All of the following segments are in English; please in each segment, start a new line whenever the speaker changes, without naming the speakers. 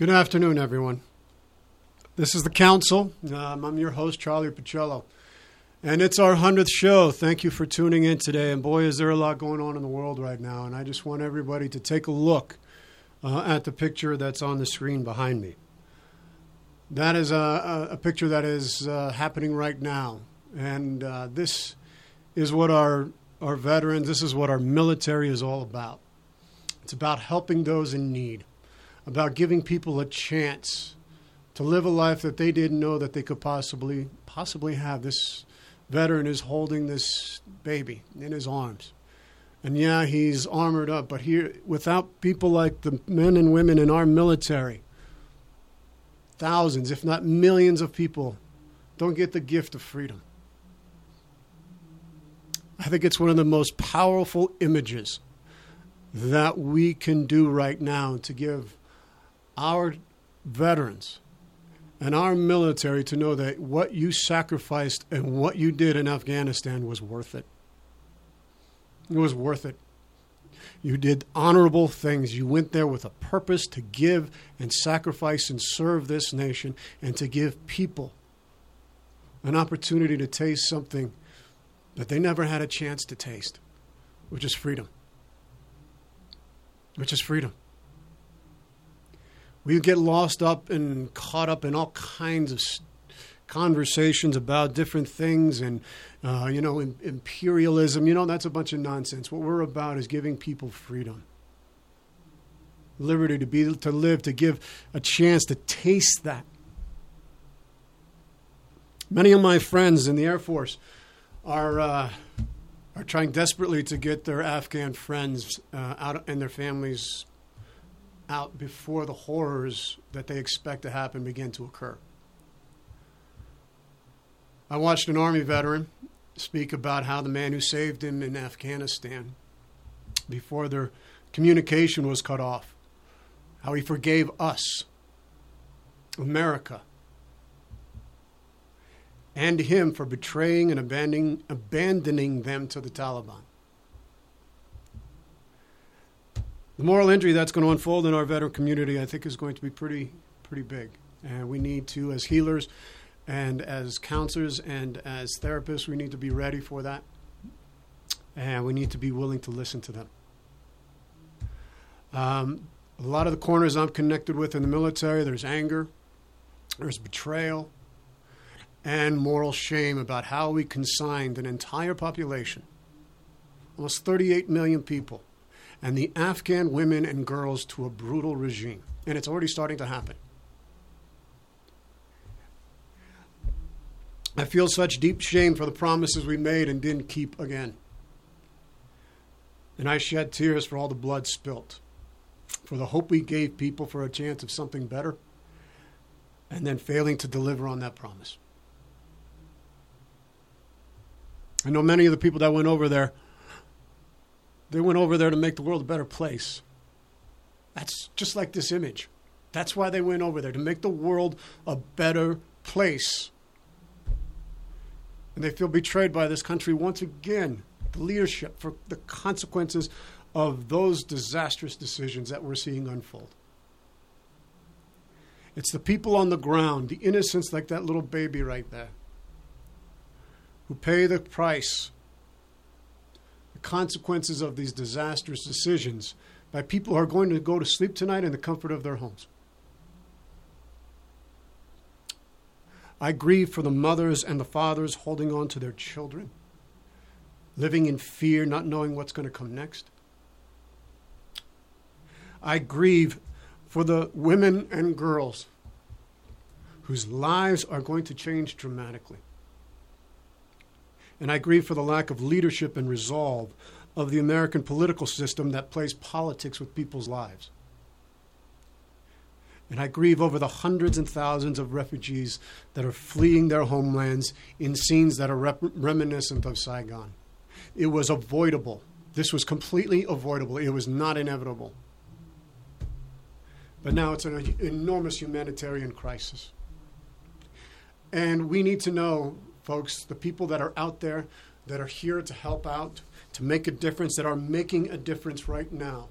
Good afternoon, everyone. This is the Council. Um, I'm your host, Charlie Pacello. And it's our 100th show. Thank you for tuning in today. And boy, is there a lot going on in the world right now. And I just want everybody to take a look uh, at the picture that's on the screen behind me. That is a, a, picture that is uh, happening right now. And uh, this is what our, our veterans, this is what our military is all about. It's about helping those in need, about giving people a chance to live a life that they didn't know that they could possibly possibly have. This veteran is holding this baby in his arms. And yeah, he's armored up, but here without people like the men and women in our military, thousands, if not millions of people don't get the gift of freedom. I think it's one of the most powerful images that we can do right now to give our veterans and our military to know that what you sacrificed and what you did in Afghanistan was worth it. It was worth it. You did honorable things. You went there with a purpose to give and sacrifice and serve this nation and to give people an opportunity to taste something that they never had a chance to taste, which is freedom. Which is freedom. We get lost up and caught up in all kinds of conversations about different things and, uh, you know, imperialism. You know, that's a bunch of nonsense. What we're about is giving people freedom, liberty to be to live, to give a chance to taste that. Many of my friends in the Air Force are uh, are trying desperately to get their Afghan friends uh, out and their families out before the horrors that they expect to happen begin to occur. I watched an Army veteran speak about how the man who saved him in Afghanistan, before their communication was cut off, how he forgave us, America, and him for betraying and abandoning, abandoning them to the Taliban. The moral injury that's going to unfold in our veteran community, I think, is going to be pretty, pretty big. And we need to, as healers and as counselors and as therapists, we need to be ready for that. And we need to be willing to listen to them. Um, a lot of the corners I'm connected with in the military, there's anger, there's betrayal, and moral shame about how we consigned an entire population, almost 38 million people, and the Afghan women and girls to a brutal regime. And it's already starting to happen. I feel such deep shame for the promises we made and didn't keep again. And I shed tears for all the blood spilt, for the hope we gave people for a chance of something better, and then failing to deliver on that promise. I know many of the people that went over there they went over there to make the world a better place. That's just like this image. That's why they went over there, to make the world a better place. And they feel betrayed by this country once again, the leadership, for the consequences of those disastrous decisions that we're seeing unfold. It's the people on the ground, the innocents like that little baby right there, who pay the price consequences of these disastrous decisions by people who are going to go to sleep tonight in the comfort of their homes. I grieve for the mothers and the fathers holding on to their children, living in fear, not knowing what's going to come next. I grieve for the women and girls whose lives are going to change dramatically and I grieve for the lack of leadership and resolve of the American political system that plays politics with people's lives. And I grieve over the hundreds and thousands of refugees that are fleeing their homelands in scenes that are rep- reminiscent of Saigon. It was avoidable. This was completely avoidable. It was not inevitable. But now it's an enormous humanitarian crisis. And we need to know folks, the people that are out there that are here to help out, to make a difference, that are making a difference right now.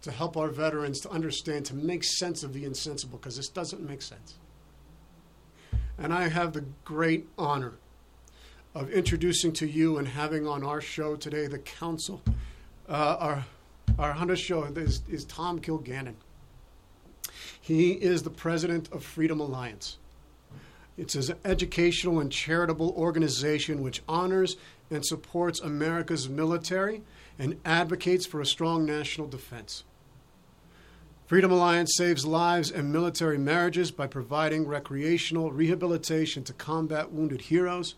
to help our veterans to understand, to make sense of the insensible, because this doesn't make sense. And I have the great honor of introducing to you and having on our show today the council. Uh, our our 100th show is, is Tom Kilgannon. He is the president of Freedom Alliance. It's an educational and charitable organization which honors and supports America's military and advocates for a strong national defense. Freedom Alliance saves lives and military marriages by providing recreational rehabilitation to combat wounded heroes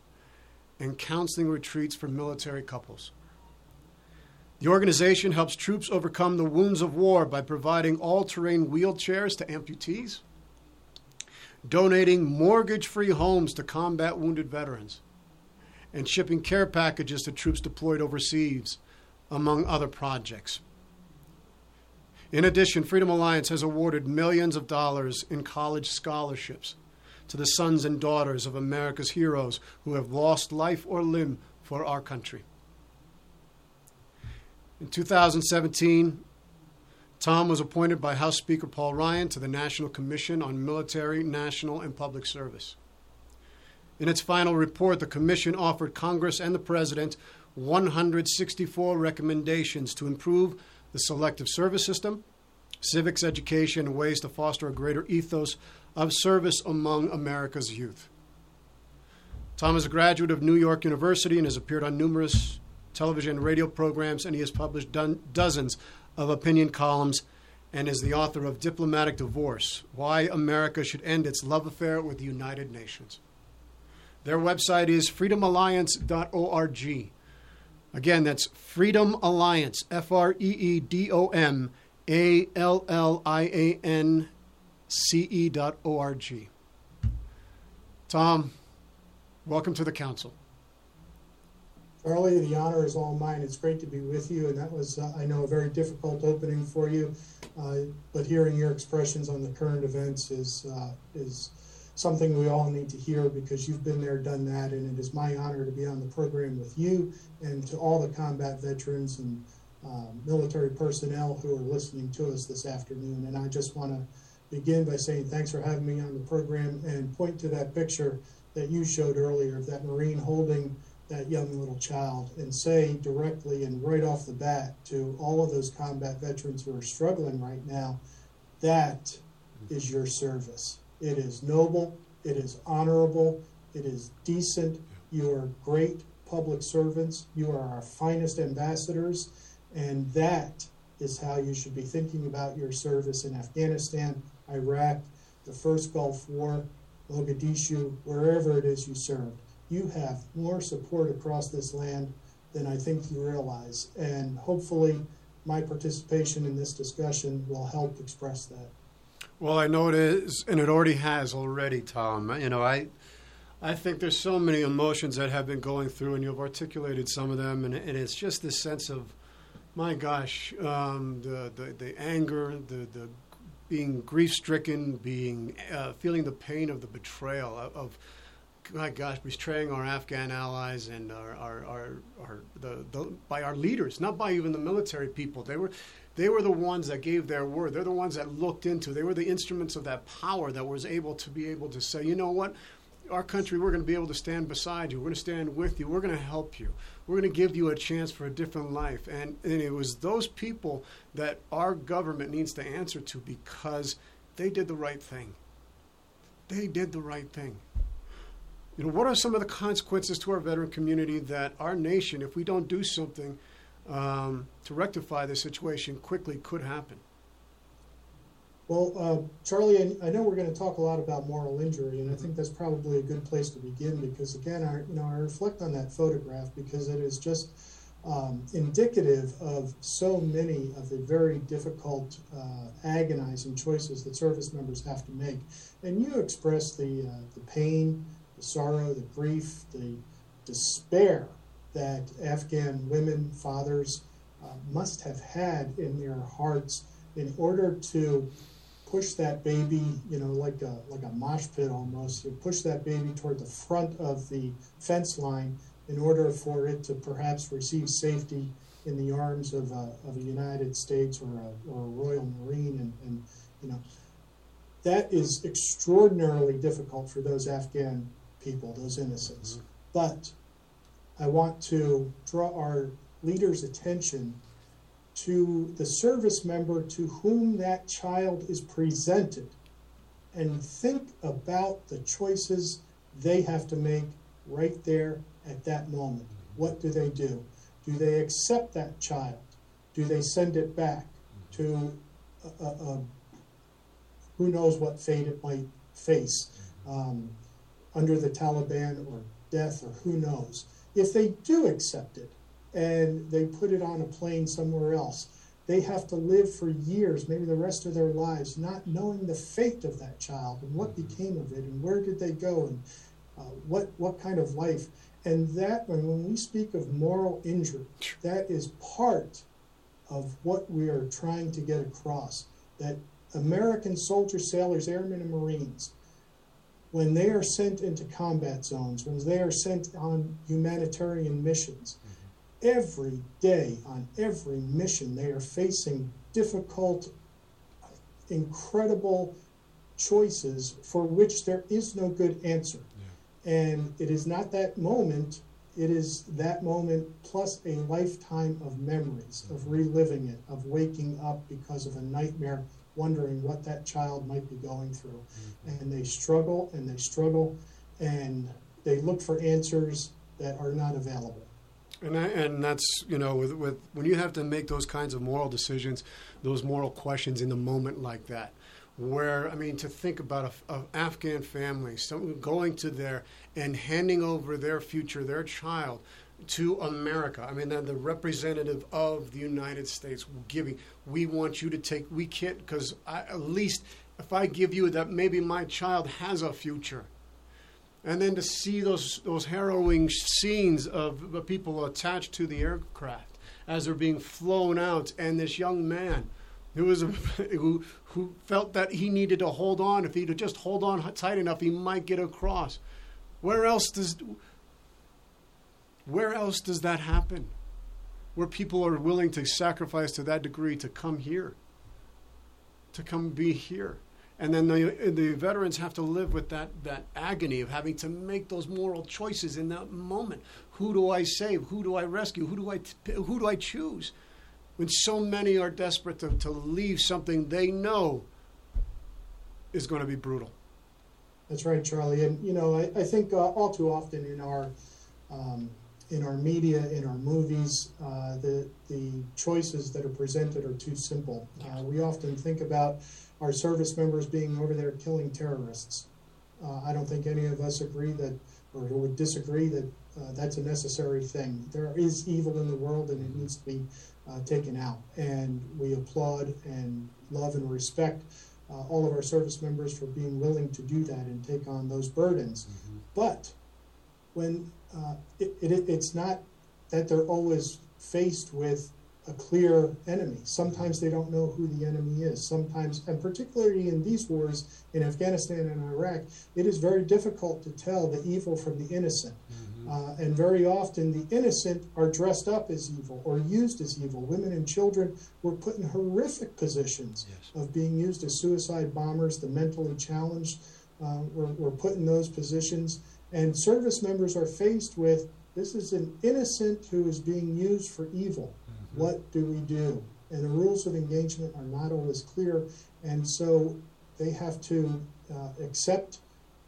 and counseling retreats for military couples. The organization helps troops overcome the wounds of war by providing all terrain wheelchairs to amputees, donating mortgage free homes to combat wounded veterans, and shipping care packages to troops deployed overseas, among other projects. In addition, Freedom Alliance has awarded millions of dollars in college scholarships to the sons and daughters of America's heroes who have lost life or limb for our country. In 2017, Tom was appointed by House Speaker Paul Ryan to the National Commission on Military, National, and Public Service. In its final report, the Commission offered Congress and the President 164 recommendations to improve the selective service system, civics education, and ways to foster a greater ethos of service among America's youth. Tom is a graduate of New York University and has appeared on numerous television and radio programs, and he has published dozens of opinion columns and is the author of Diplomatic Divorce Why America Should End Its Love Affair with the United Nations. Their website is freedomalliance.org. Again, that's Freedom Alliance, F R E E D O M A L L I A N C E dot O R G. Tom, welcome to the council.
Charlie, the honor is all mine. It's great to be with you, and that was, uh, I know, a very difficult opening for you. Uh, but hearing your expressions on the current events is uh, is something we all need to hear because you've been there, done that, and it is my honor to be on the program with you and to all the combat veterans and uh, military personnel who are listening to us this afternoon. And I just want to begin by saying thanks for having me on the program and point to that picture that you showed earlier of that Marine holding that young little child and say directly and right off the bat to all of those combat veterans who are struggling right now that is your service. It is noble, it is honorable, it is decent. You are great public servants, you are our finest ambassadors, and that is how you should be thinking about your service in Afghanistan, Iraq, the first Gulf War, Mogadishu, wherever it is you served you have more support across this land than I think you realize. And hopefully, my participation in this discussion will help express that.
Well, I know it is, and it already has already, Tom. You know, I. I think there's so many emotions that have been going through, and you've articulated some of them, and, and it's just this sense of, my gosh, um, the, the, the anger, the the being grief stricken, being uh, feeling the pain of the betrayal of, of my gosh, betraying our Afghan allies and our, our, our, our the, the, by our leaders, not by even the military people. They were, they were the ones that gave their word. They're the ones that looked into. They were the instruments of that power that was able to be able to say, you know what, our country, we're going to be able to stand beside you. We're going to stand with you. We're going to help you. We're going to give you a chance for a different life. And, and it was those people that our government needs to answer to because they did the right thing. They did the right thing. You know, what are some of the consequences to our veteran community that our nation, if we don't do something um, to rectify the situation quickly, could happen?
Well, uh, Charlie, I, know we're going to talk a lot about moral injury, and I think that's probably a good place to begin because, again, I, you know, I reflect on that photograph because it is just um, indicative of so many of the very difficult, uh, agonizing choices that service members have to make. And you express the uh, the pain, the sorrow, the grief, the despair that Afghan women, fathers uh, must have had in their hearts in order to push that baby, you know, like a like a mosh pit almost, to push that baby toward the front of the fence line in order for it to perhaps receive safety in the arms of a, of a United States or a, or a Royal Marine, and, and you know. That is extraordinarily difficult for those Afghan people, those innocents. Mm-hmm. But I want to draw our leaders' attention to the service member to whom that child is presented and think about the choices they have to make right there at that moment. What do they do? Do they accept that child? Do they send it back to a, a, a, who knows what fate it might face um, under the Taliban or death or who knows? If they do accept it and they put it on a plane somewhere else, they have to live for years, maybe the rest of their lives, not knowing the fate of that child and what became of it and where did they go and uh, what what kind of life. And that, when we speak of moral injury, that is part of what we are trying to get across. That American soldiers, sailors, airmen, and Marines, when they are sent into combat zones, when they are sent on humanitarian missions, every day on every mission they are facing difficult incredible choices for which there is no good answer yeah. and it is not that moment it is that moment plus a lifetime of memories of mm-hmm. reliving it of waking up because of a nightmare wondering what that child might be going through mm-hmm. and they struggle and they struggle and they look for answers that are not available
and I, and that's you know with, with when you have to make those kinds of moral decisions, those moral questions in the moment like that, where I mean to think about a, a Afghan family, someone going to there and handing over their future, their child to America. I mean, they're the representative of the United States giving. We want you to take. We can't because at least if I give you that, maybe my child has a future and then to see those those harrowing scenes of, of people attached to the aircraft as they're being flown out, and this young man who was a, who who felt that he needed to hold on. If he'd just hold on tight enough, he might get across. Where else does where else does that happen? Where people are willing to sacrifice to that degree to come here, to come be here and then the, the veterans have to live with that, that agony of having to make those moral choices in that moment. Who do I save? Who do I rescue? Who do I, who do I choose? When so many are desperate to, to leave something they know is going to be brutal.
That's right, Charlie. And, you know, I, I think uh, all too often in our um, in our media, in our movies, uh, the the choices that are presented are too simple. Uh, we often think about our service members being over there killing terrorists. Uh, I don't think any of us agree that, or would disagree that uh, that's a necessary thing. There is evil in the world and it needs to be uh, taken out. And we applaud and love and respect uh, all of our service members for being willing to do that and take on those burdens. Mm-hmm. But when uh, it, it, it's not that they're always faced with a clear enemy. Sometimes they don't know who the enemy is. Sometimes, and particularly in these wars in Afghanistan and Iraq, it is very difficult to tell the evil from the innocent. Mm-hmm. Uh, and very often the innocent are dressed up as evil or used as evil. Women and children were put in horrific positions yes. of being used as suicide bombers. The mentally challenged uh, were, were put in those positions. And service members are faced with this is an innocent who is being used for evil. What do we do? And the rules of engagement are not always clear, and so they have to uh, accept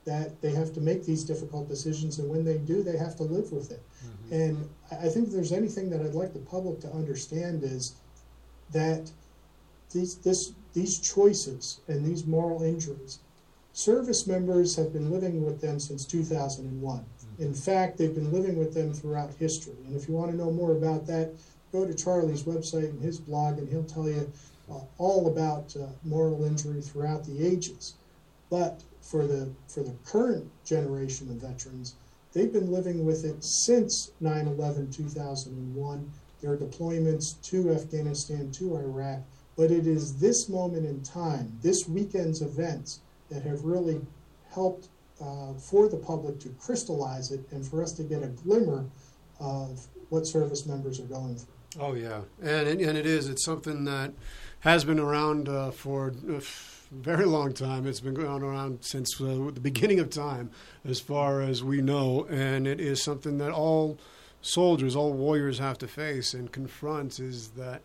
that they have to make these difficult decisions, and when they do, they have to live with it. Mm-hmm. And I think if there's anything that I'd like the public to understand is that these this these choices and these moral injuries, service members have been living with them since 2001. Mm-hmm. In fact, they've been living with them throughout history. And if you want to know more about that, go to Charlie's website and his blog, and he'll tell you uh, all about uh, moral injury throughout the ages. But for the for the current generation of veterans, they've been living with it since 9/11 2001. Their deployments to Afghanistan, to Iraq, but it is this moment in time, this weekend's events, that have really helped uh, for the public to crystallize it and for us to get a glimmer of what service members are going through.
Oh yeah, and and it is. It's something that has been around uh, for a very long time. It's been going around since uh, the beginning of time, as far as we know, and it is something that all soldiers, all warriors have to face and confront. Is that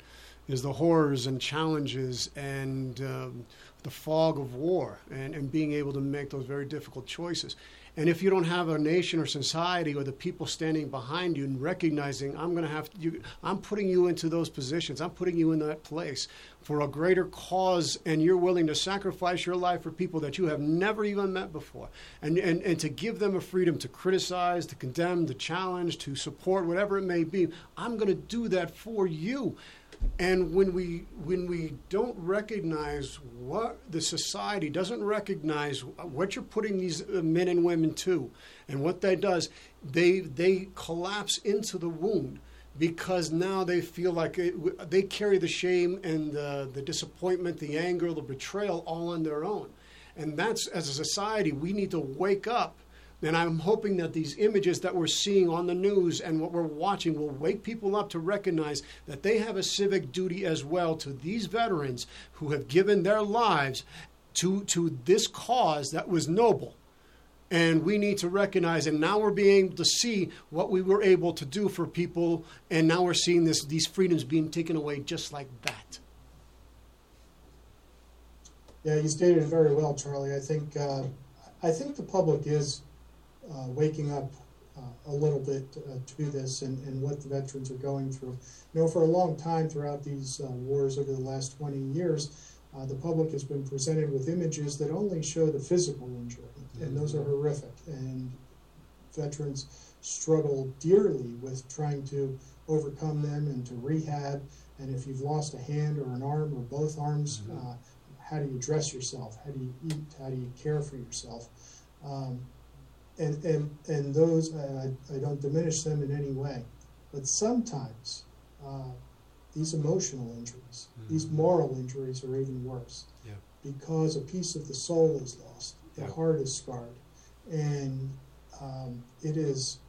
is the horrors and challenges and um, the fog of war and, and being able to make those very difficult choices. And if you don't have a nation or society or the people standing behind you and recognizing, I'm going to have you, I'm putting you into those positions, I'm putting you in that place for a greater cause, and you're willing to sacrifice your life for people that you have never even met before, and, and, and to give them a freedom to criticize, to condemn, to challenge, to support, whatever it may be, I'm going to do that for you. And when we when we don't recognize what the society doesn't recognize what you're putting these uh, men and women to, and what that does, they they collapse into the wound because now they feel like it, they carry the shame and the, the disappointment, the anger, the betrayal all on their own. And that's as a society we need to wake up and I'm hoping that these images that we're seeing on the news and what we're watching will wake people up to recognize that they have a civic duty as well to these veterans who have given their lives to, to this cause that was noble. And we need to recognize, and now we're being able to see what we were able to do for people, and now we're seeing this, these freedoms being taken away just like that.
Yeah, you stated it very well, Charlie. I think uh, I think the public is uh, waking up uh, a little bit uh, to this and, and what the veterans are going through. You know, for a long time throughout these wars over the last 20 years, the public has been presented with images that only show the physical injury, and those are horrific. And veterans struggle dearly with trying to overcome them and to rehab. And if you've lost a hand or an arm or both arms, mm-hmm. uh, how do you dress yourself? How do you eat? How do you care for yourself? Um, and and and those I, I don't diminish them in any way, but sometimes uh, these emotional injuries, mm-hmm. these moral injuries, are even worse. Yeah. Because a piece of the soul is lost, the yeah. heart is scarred, and um, it is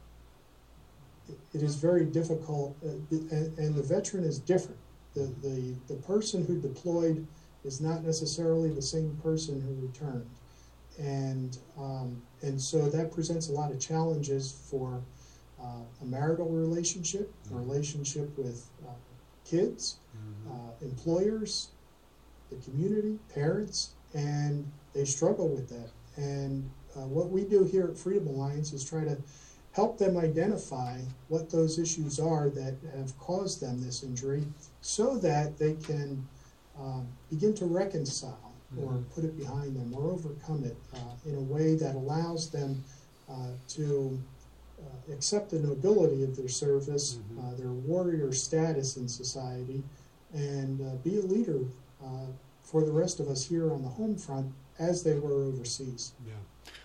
it is very difficult. Uh, and, and, the veteran is different. The, the the person who deployed is not necessarily the same person who returned and um, and so that presents a lot of challenges for uh, a marital relationship, mm-hmm. a relationship with uh, kids, mm-hmm. uh, employers, the community, parents, and they struggle with that. And uh, what we do here at Freedom Alliance is try to help them identify what those issues are that have caused them this injury, so that they can um, begin to reconcile or mm-hmm. put it behind them or overcome it uh, in a way that allows them uh, to uh, accept the nobility of their service, mm-hmm. Uh, their warrior status in society, and uh, be a leader uh, for the rest of us here on the home front as they were overseas.
Yeah.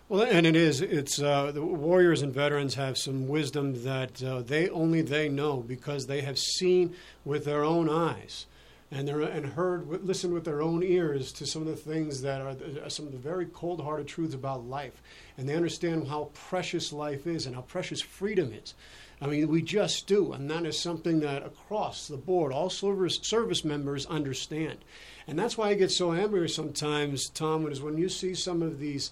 Well, and it is. It's uh, the warriors and veterans have some wisdom that uh, they only they know because they have seen with their own eyes and they're and heard listened with their own ears to some of the things that are some of the very cold-hearted truths about life. And they understand how precious life is and how precious freedom is. I mean we just do and that is something that across the board all service service members understand. And that's why i get so angry sometimes tom is when you see some of these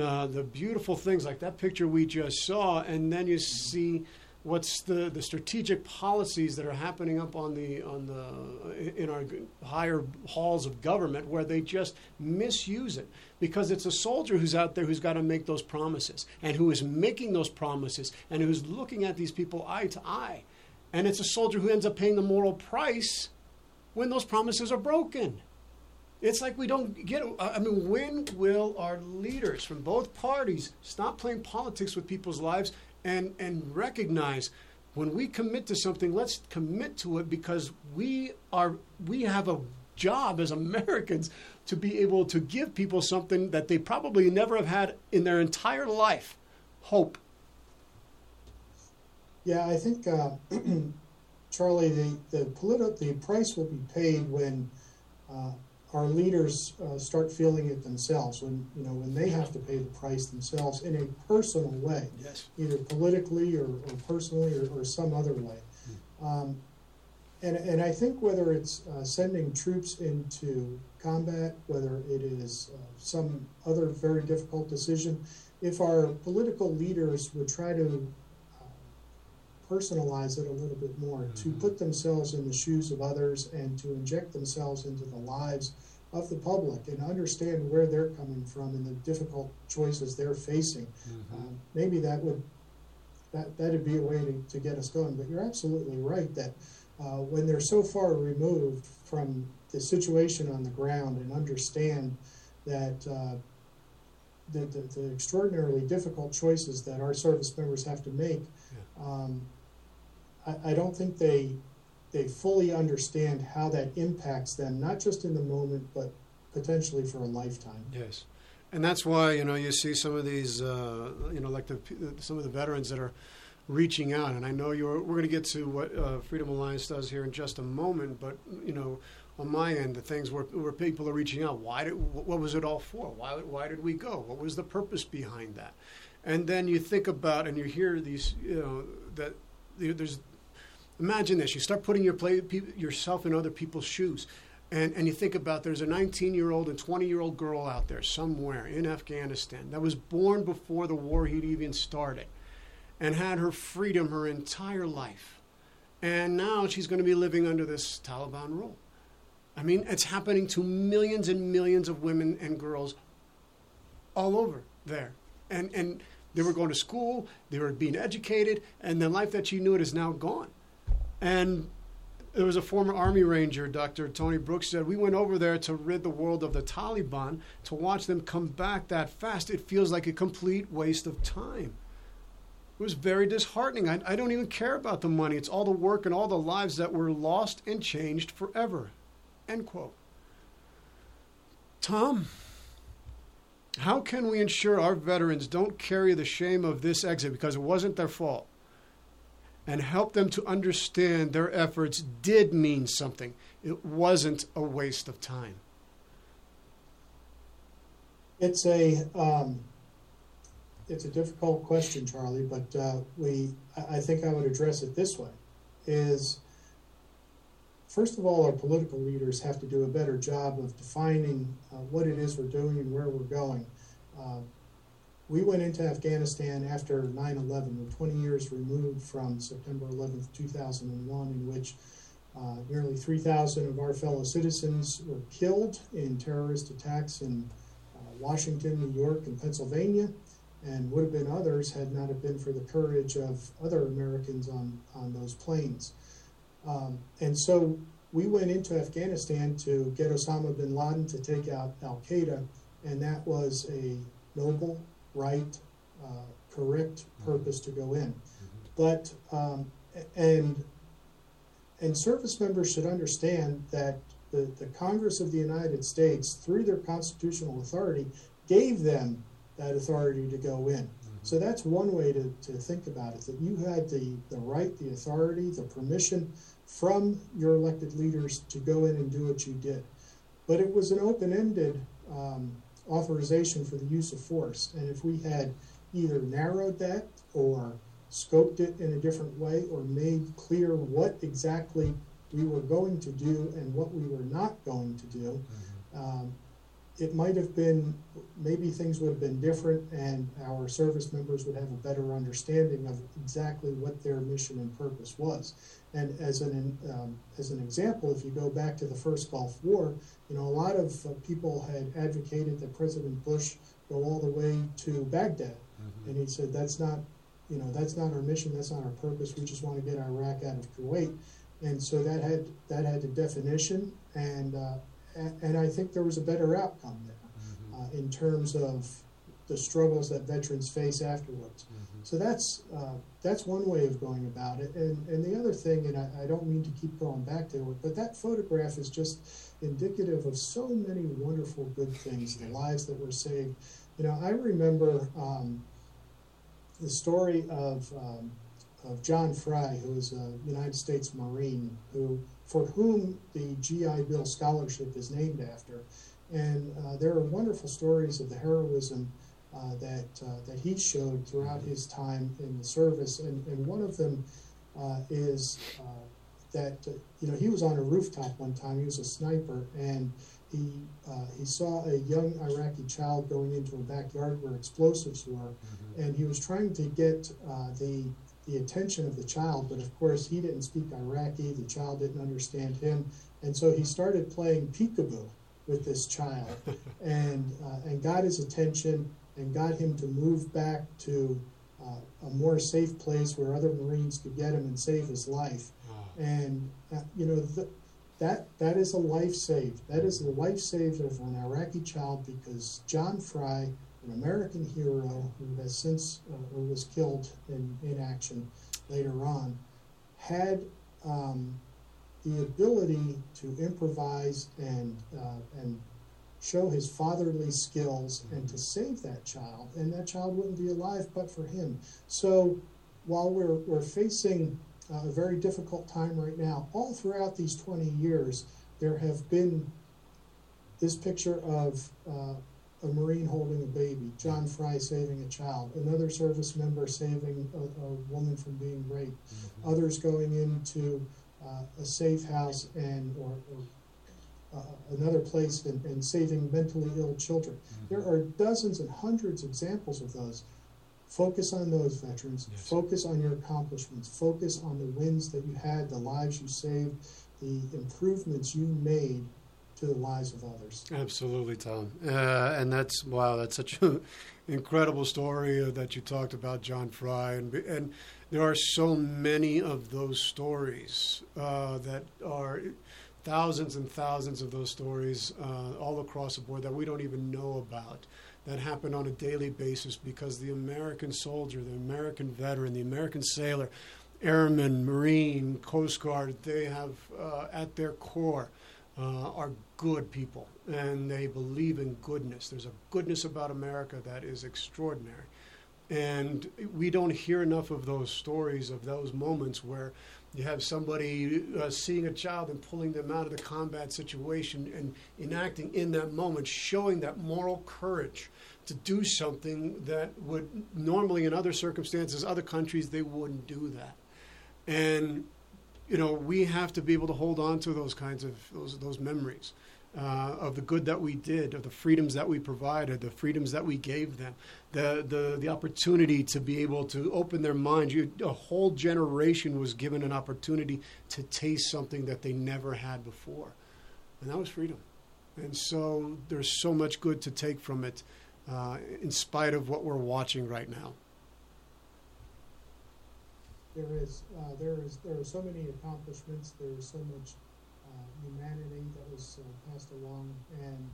uh, the beautiful things like that picture we just saw and then you see what's the, the strategic policies that are happening up on the on the in our higher halls of government where they just misuse it because it's a soldier who's out there who's got to make those promises and who is making those promises and who's looking at these people eye to eye. And it's a soldier who ends up paying the moral price when those promises are broken. It's like we don't get i mean when will our leaders from both parties stop playing politics with people's lives and and recognize when we commit to something, let's commit to it because we are we have a job as Americans to be able to give people something that they probably never have had in their entire life, hope.
Yeah, I think uh, Charlie, the the politi- the price will be paid when uh, our leaders uh, start feeling it themselves when you know when they have to pay the price themselves in a personal way,
yes.
either politically or, or personally or, or, some other way. Hmm. Um, and, and I think whether it's uh, sending troops into combat, whether it is uh, some other very difficult decision, if our political leaders would try to personalize it a little bit more, to
Mhm.
put themselves in the shoes of others and to inject themselves into the lives of the public and understand where they're coming from and the difficult choices they're facing, um, maybe that would that that'd be a way to, to get us going. But you're absolutely right that uh, when they're so far removed from the situation on the ground and understand that uh, the, the, the extraordinarily difficult choices that our service members have to make, um, I, I don't think they they fully understand how that impacts them, not just in the moment, but potentially for a lifetime.
Yes, and that's why you know you see some of these uh, you know like the some of the veterans that are reaching out, and I know you're. We're going to get to what uh, Freedom Alliance does here in just a moment, but you know. On my end, the things where, where people are reaching out, why did, what was it all for? Why, why did we go? What was the purpose behind that? And then you think about, and you hear these, you know, that there's imagine this. You start putting your play, yourself in other people's shoes and, and you think about there's a 19 year old and 20 year old girl out there somewhere in afghanistan that was born before the war had even started and had her freedom her entire life. And now she's going to be living under this taliban rule. I mean it's happening to millions and millions of women and girls all over there. And and they were going to school they were being educated and the life that she knew it is now gone and there was a former Army Ranger, Dr. Tony Brooks, said, We went over there to rid the world of the Taliban. To watch them come back that fast, it feels like a complete waste of time. It was very disheartening. I, I don't even care about the money. It's all the work and all the lives that were lost and changed forever. End quote. Tom, how can we ensure our veterans don't carry the shame of this exit because it wasn't their fault? And help them to understand their efforts did mean something. It wasn't a waste of time.
It's a um, it's a difficult question, Charlie, but uh, we I think I would address it this way: is first of all, our political leaders have to do a better job of defining uh, what it is we're doing and where we're going. Uh, we went into Afghanistan after 9 11, we're 20 years removed from September 11th, 2001, in which uh, nearly 3,000 of our fellow citizens were killed in terrorist attacks in uh, Washington, New York, and Pennsylvania, and would have been others had not have been for the courage of other Americans on, on those planes. Um, and so we went into Afghanistan to get Osama bin Laden to take out Al Qaeda, and that was a noble right, uh, correct purpose to go in. But um, and and service members should understand that the, the Congress of the United States, through their constitutional authority, gave them that authority to go in. So that's one way to, to think about it, that you had the, the right, the authority, the permission from your elected leaders to go in and do what you did. But it was an open-ended um, authorization for the use of force. And if we had either narrowed that or scoped it in a different way or made clear what exactly we were going to do and what we were not going to do, um, it might have been, maybe things would have been different and our service members would have a better understanding of exactly what their mission and purpose was. And as an, um, as an example, if you go back to the first Gulf War, you know, a lot of uh, people had advocated that President Bush go all the way to Baghdad. And he said, that's not, you know, that's not our mission, that's not our purpose, we just want to get Iraq out of Kuwait. And so that had, that had a definition, and, uh, and I think there was a better outcome there uh, in terms of the struggles that veterans face afterwards. So that's uh, that's one way of going about it. And and the other thing, and I, I don't mean to keep going back to it, but that photograph is just indicative of so many wonderful good things, the lives that were saved. You know, I remember um, the story of um, of John Fry, who was a United States Marine, who for whom the GI Bill scholarship is named after. And uh, there are wonderful stories of the heroism uh, that uh, that he showed throughout his time in the service, and, and one of them uh, is uh, that uh, you know he was on a rooftop one time. He was a sniper, and he uh, he saw a young Iraqi child going into a backyard where explosives were, mm-hmm. and he was trying to get uh, the the attention of the child. But of course, he didn't speak Iraqi. The child didn't understand him, and so he started playing peekaboo with this child, and uh, and got his attention and got him to move back to uh, a more safe place where other Marines could get him and save his life. And uh, you know the, that that is a life saved. That is the life saved of an Iraqi child because John Fry, an American hero who has since uh, was killed in, in action later on, had um, the ability to improvise and uh, and show his fatherly skills and to save that child. And that child wouldn't be alive but for him. So while we're, we're facing uh, a very difficult time right now, all throughout these 20 years, there have been this picture of uh, a Marine holding a baby, John Fry saving a child, another service member saving a, a woman from being raped, mm-hmm. others going into uh, a safe house and or, or uh, another place and, and, saving mentally ill children. Mm-hmm. There are dozens and hundreds of examples of those. Focus on those veterans. Yes. Focus on your accomplishments. Focus on the wins that you had, the lives you saved, the improvements you made to the lives of others.
Absolutely, Tom. Uh, and that's wow. That's such an incredible story uh, that you talked about, John Fry, and and there are so many of those stories uh, that are thousands and thousands of those stories uh, all across the board that we don't even know about that happen on a daily basis because the American soldier, the American veteran, the American sailor, airman, marine, coast guard, they have uh, at their core uh, are good people and they believe in goodness. There's a goodness about America that is extraordinary. And we don't hear enough of those stories, of those moments where you have somebody uh, seeing a child and pulling them out of the combat situation and enacting in that moment, showing that moral courage to do something that would normally, in other circumstances, other countries, they wouldn't do that. And you know, we have to be able to hold on to those kinds of those those memories uh, of the good that we did, of the freedoms that we provided, the freedoms that we gave them, the, the, the opportunity to be able to open their minds. You, a whole generation was given an opportunity to taste something that they never had before, and that was freedom. And so there's so much good to take from it, uh, in spite of what we're watching right now.
There is, uh, there is, there are so many accomplishments. There is so much uh, humanity that was uh, passed along. And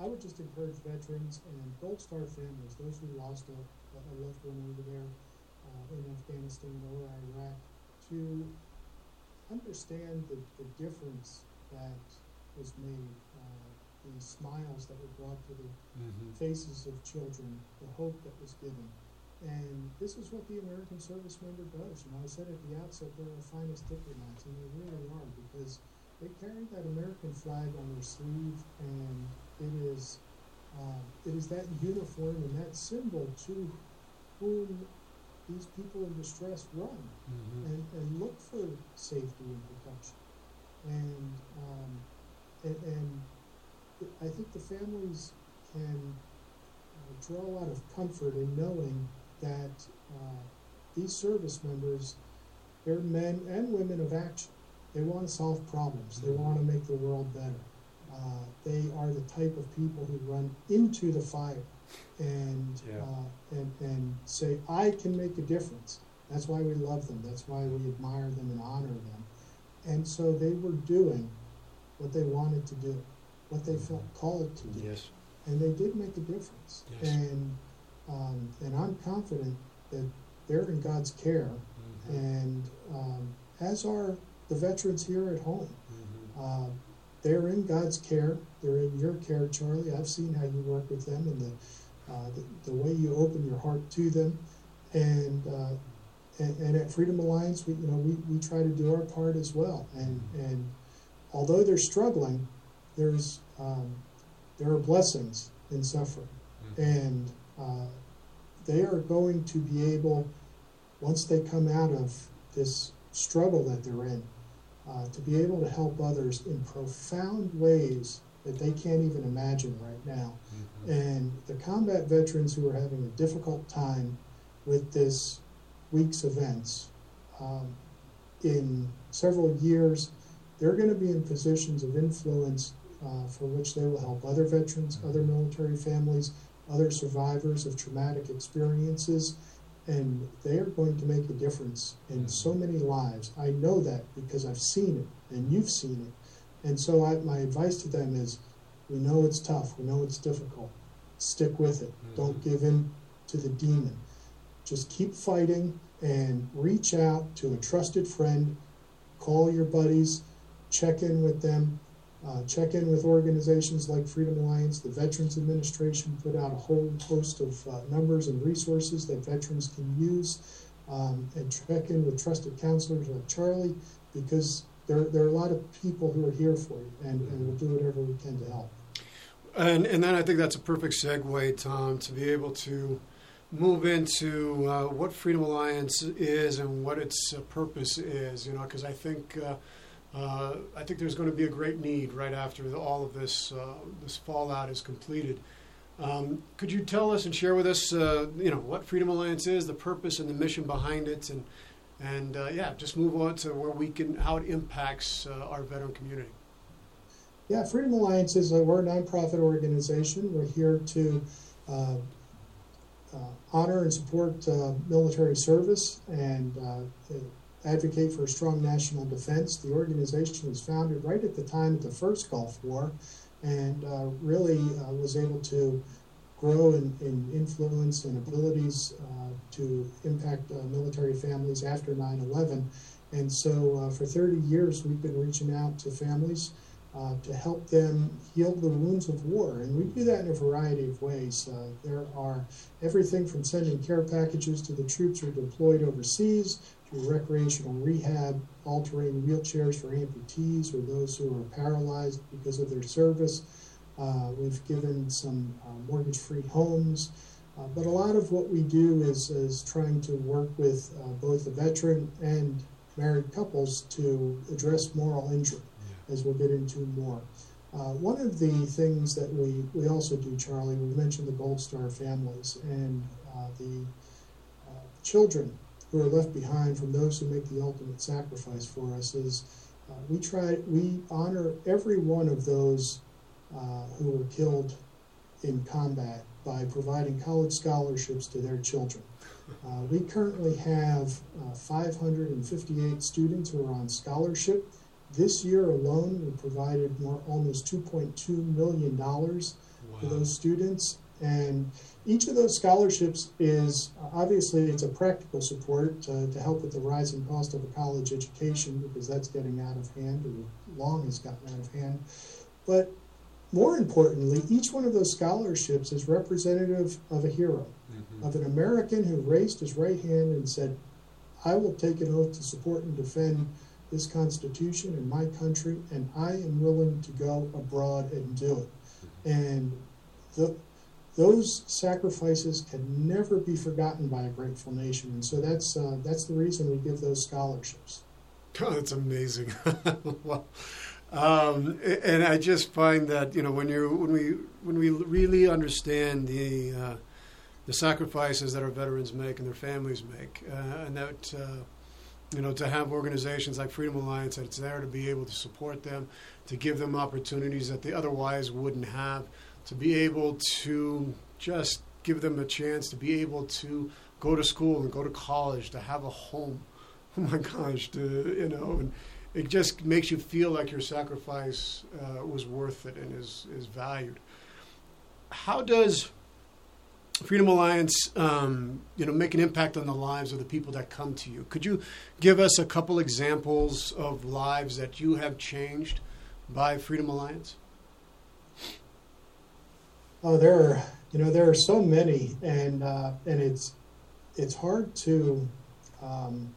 I would just encourage veterans and Gold Star families, those who lost a, a loved one over there uh, in Afghanistan or Iraq, to understand the, the difference that was made, uh, the smiles that were brought to the mm-hmm. faces of children, the hope that was given. And this is what the American service member does. You know, I said at the outset, they're the finest diplomats, and they really are because they carry that American flag on their sleeve, and it is uh, it is that uniform and that symbol to whom these people in distress run mm-hmm. and, and look for safety and protection. And, um, and, and I think the families can uh, draw a lot of comfort in knowing that uh, these service members, they're men and women of action. They want to solve problems. They want to make the world better. Uh, they are the type of people who run into the fire and, yeah. uh, and, and say, I can make a difference. That's why we love them. That's why we admire them and honor them. And so they were doing what they wanted to do, what they felt called to do.
Yes.
And they did make a difference. Yes. And, um, and I'm confident that they're in God's care. Mm-hmm. And um, as are the veterans here at home. Mm-hmm. Uh, they're in God's care. They're in your care, Charlie. I've seen how you work with them and the, uh, the, the, way you open your heart to them. And, uh, and, and, at Freedom Alliance, we, you know, we, we try to do our part as well. And, and although they're struggling, there's, um, there are blessings in suffering. Mm-hmm. And uh, they are going to be able, once they come out of this struggle that they're in, uh, to be able to help others in profound ways that they can't even imagine right now. Mm-hmm. And the combat veterans who are having a difficult time with this week's events, um, in several years, they're going to be in positions of influence uh, for which they will help other veterans, other military families, other survivors of traumatic experiences, and they are going to make a difference in so many lives. I know that because I've seen it, and you've seen it. And so I, my advice to them is we know it's tough, we know it's difficult. Stick with it. Mm-hmm. Don't give in to the demon. Just keep fighting and reach out to a trusted friend, call your buddies, check in with them, uh, check in with organizations like Freedom Alliance. The Veterans Administration put out a whole host of uh, numbers and resources that veterans can use, um, and check in with trusted counselors like Charlie because there, there are a lot of people who are here for you, and, and we'll do whatever we can to help.
And, and then I think that's a perfect segue, Tom, to be able to move into uh, what Freedom Alliance is and what its uh, purpose is. You know, because I think uh, uh, I think there's going to be a great need right after the, all of this uh, this fallout is completed. Um, could you tell us and share with us, uh, you know, what Freedom Alliance is, the purpose and the mission behind it, and and uh, yeah, just move on to where we can, how it impacts uh, our veteran community.
Yeah, Freedom Alliance is a we're a nonprofit organization. We're here to uh, honor and support military service and advocate for a strong national defense. The organization was founded right at the time of the first Gulf War and uh, really uh, was able to grow in, in influence and abilities uh, to impact uh, military families after 9 11. And so uh, for 30 years, we've been reaching out to families. Uh, to help them heal the wounds of war. And we do that in a variety of ways. There are everything from sending care packages to the troops who are deployed overseas recreational rehab, altering wheelchairs for amputees or those who are paralyzed because of their service. Uh, we've given some uh, mortgage free homes. Uh, but a lot of what we do is, is trying to work with uh, both the veteran and married couples to address moral injury, yeah. as we'll get into more. Uh, one of the things that we, we also do, Charlie, we mentioned the Gold Star families and uh, the children who are left behind from those who make the ultimate sacrifice for us is uh, we try we honor every one of those uh, who were killed in combat by providing college scholarships to their children. Uh, we currently have uh, 558 students who are on scholarship. This year alone, we provided more, almost 2.2 million dollars wow. to those students, and each of those scholarships is obviously it's a practical support to, to help with the rising cost of a college education because that's getting out of hand or long has gotten out of hand. But more importantly, each one of those scholarships is representative of a hero, mm-hmm. of an American who raised his right hand and said, I will take an oath to support and defend this Constitution and my country, and I am willing to go abroad and do it. Mm-hmm. And the, those sacrifices can never be forgotten by a grateful nation, and so that's uh, that's the reason we give those scholarships.
Oh, that's amazing. um, and I just find that you know when you when we when we really understand the uh, the sacrifices that our veterans make and their families make, uh, and that uh, you know to have organizations like Freedom Alliance that's there to be able to support them, to give them opportunities that they otherwise wouldn't have to be able to just give them a chance to be able to go to school and go to college, to have a home. Oh my gosh, to, you know, and it just makes you feel like your sacrifice uh, was worth it and is, is valued. How does Freedom Alliance, um, you know, make an impact on the lives of the people that come to you? Could you give us a couple examples of lives that you have changed by Freedom Alliance?
Oh, there are you know there are so many, and uh, and it's it's hard to um,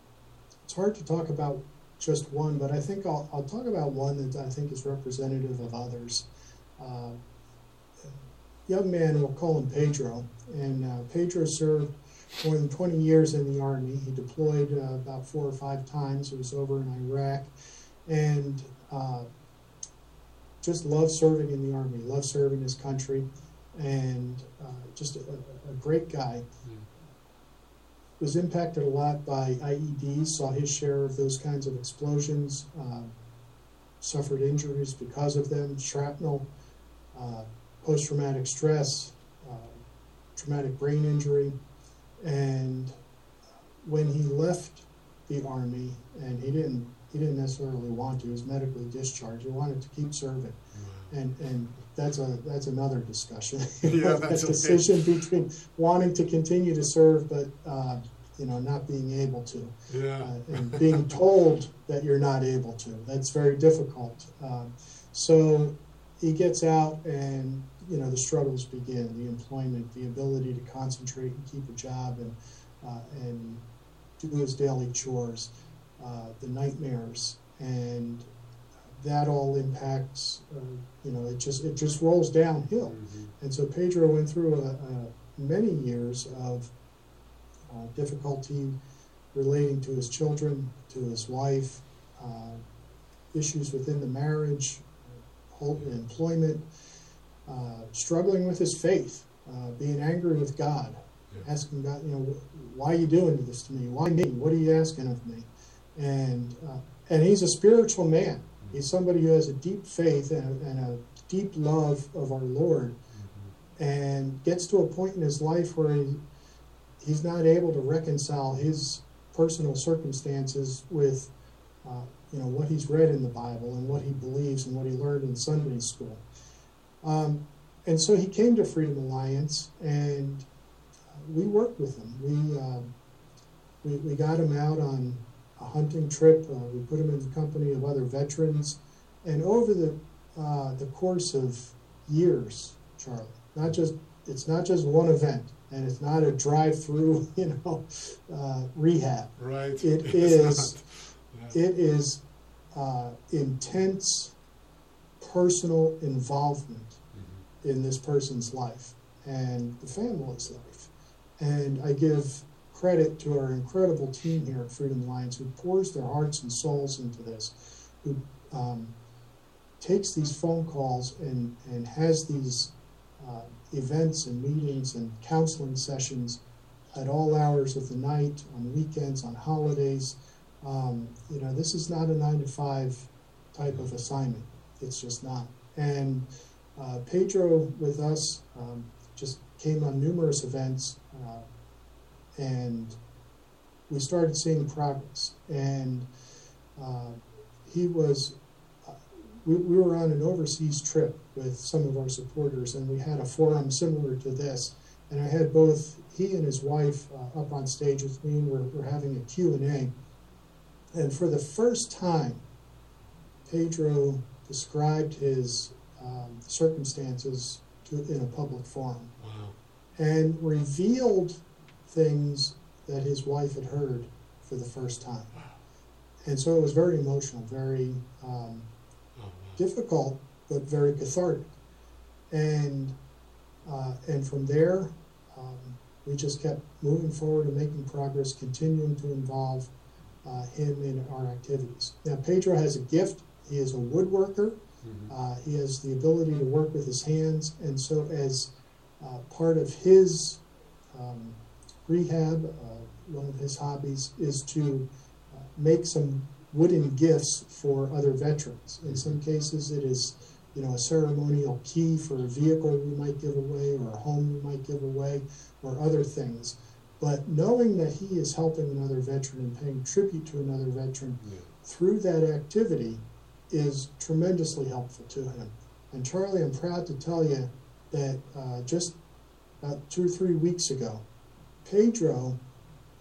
it's hard to talk about just one, but I think I'll I'll talk about one that I think is representative of others. Uh, young man, we'll call him Pedro, and uh, Pedro served more than 20 years in the army. He deployed uh, about four or five times. He was over in Iraq, and uh, just loved serving in the army, loved serving his country, and uh, just a, a, great guy. Mm. Was impacted a lot by IEDs, saw his share of those kinds of explosions, uh, suffered injuries because of them, shrapnel, uh, post traumatic stress, uh, traumatic brain injury, and when he left the army, and he didn't he didn't necessarily want to. He was medically discharged. He wanted to keep serving, and and that's a that's another discussion.
Yeah, that's
that decision between wanting to continue to serve, but uh, you know not being able to,
yeah. uh,
and being told that you're not able to. That's very difficult. Um, so he gets out, and you know the struggles begin. The employment, the ability to concentrate and keep a job, and uh, and do his daily chores. Uh, the nightmares, and that all impacts. Uh, you know, it just it just rolls downhill. Mm-hmm. And so Pedro went through a, a many years of uh, difficulty relating to his children, to his wife, uh, issues within the marriage, employment, uh, struggling with his faith, being angry with God, yeah. asking God, you know, why are you doing this to me? Why me? What are you asking of me? and uh, and he's a spiritual man. He's somebody who has a deep faith and a, and a deep love of our Lord, mm-hmm. and gets to a point in his life where he, he's not able to reconcile his personal circumstances with uh, you know what he's read in the Bible and what he believes and what he learned in Sunday school. Um, and so he came to Freedom Alliance, and uh, we worked with him. We, uh, we we got him out on a hunting trip. Uh, we put him in the company of other veterans, and over the uh, the course of years, Charlie, not just it's not just one event, and it's not a drive-through, you know, uh, rehab.
Right.
It it's is. Yeah. It is uh, intense personal involvement mm-hmm. in this person's life and the family's life, and I give credit to our incredible team here at Freedom Alliance who pours their hearts and souls into this, who um, takes these phone calls and, and has these uh, events and meetings and counseling sessions at all hours of the night, on weekends, on holidays. Um, you know, this is not a nine to five type of assignment. It's just not. And uh, Pedro with us um, just came on numerous events. Uh, and we started seeing progress. And uh, he was, uh, we, we were on an overseas trip with some of our supporters, and we had a forum similar to this. And I had both he and his wife uh, up on stage with me, and we're, we're having a Q&A. And for the first time, Pedro described his um, circumstances to, in a public forum
wow.
and revealed things that his wife had heard for the first time. And so it was very emotional, very um, oh, difficult, but very cathartic. And uh, and from there, um, we just kept moving forward and making progress, continuing to involve uh, him in our activities. Now, Pedro has a gift. He is a woodworker. Mm-hmm. Uh, he has the ability to work with his hands, and so as uh, part of his um, rehab, uh, one of his hobbies is to uh, make some wooden gifts for other veterans. In some cases, it is you know a ceremonial key for a vehicle we might give away, or a home we might give away, or other things. But knowing that he is helping another veteran and paying tribute to another veteran yeah. through that activity is tremendously helpful to him. And Charlie, I'm proud to tell you that uh, just about two or three weeks ago, Pedro,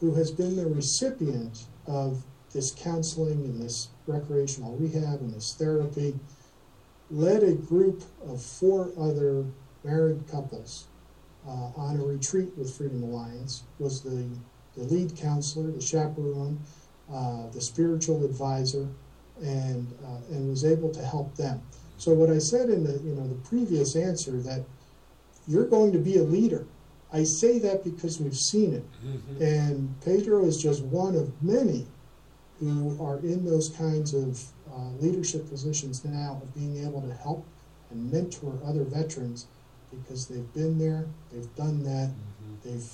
who has been the recipient of this counseling and this recreational rehab and this therapy, led a group of four other married couples uh, on a retreat with Freedom Alliance, was the, the lead counselor, the chaperone, uh, the spiritual advisor, and, uh, and was able to help them. So what I said in the, you know, the previous answer that you're going to be a leader I say that because we've seen it. Mm-hmm. And Pedro is just one of many who are in those kinds of uh, leadership positions now of being able to help and mentor other veterans because they've been there, they've done that, they've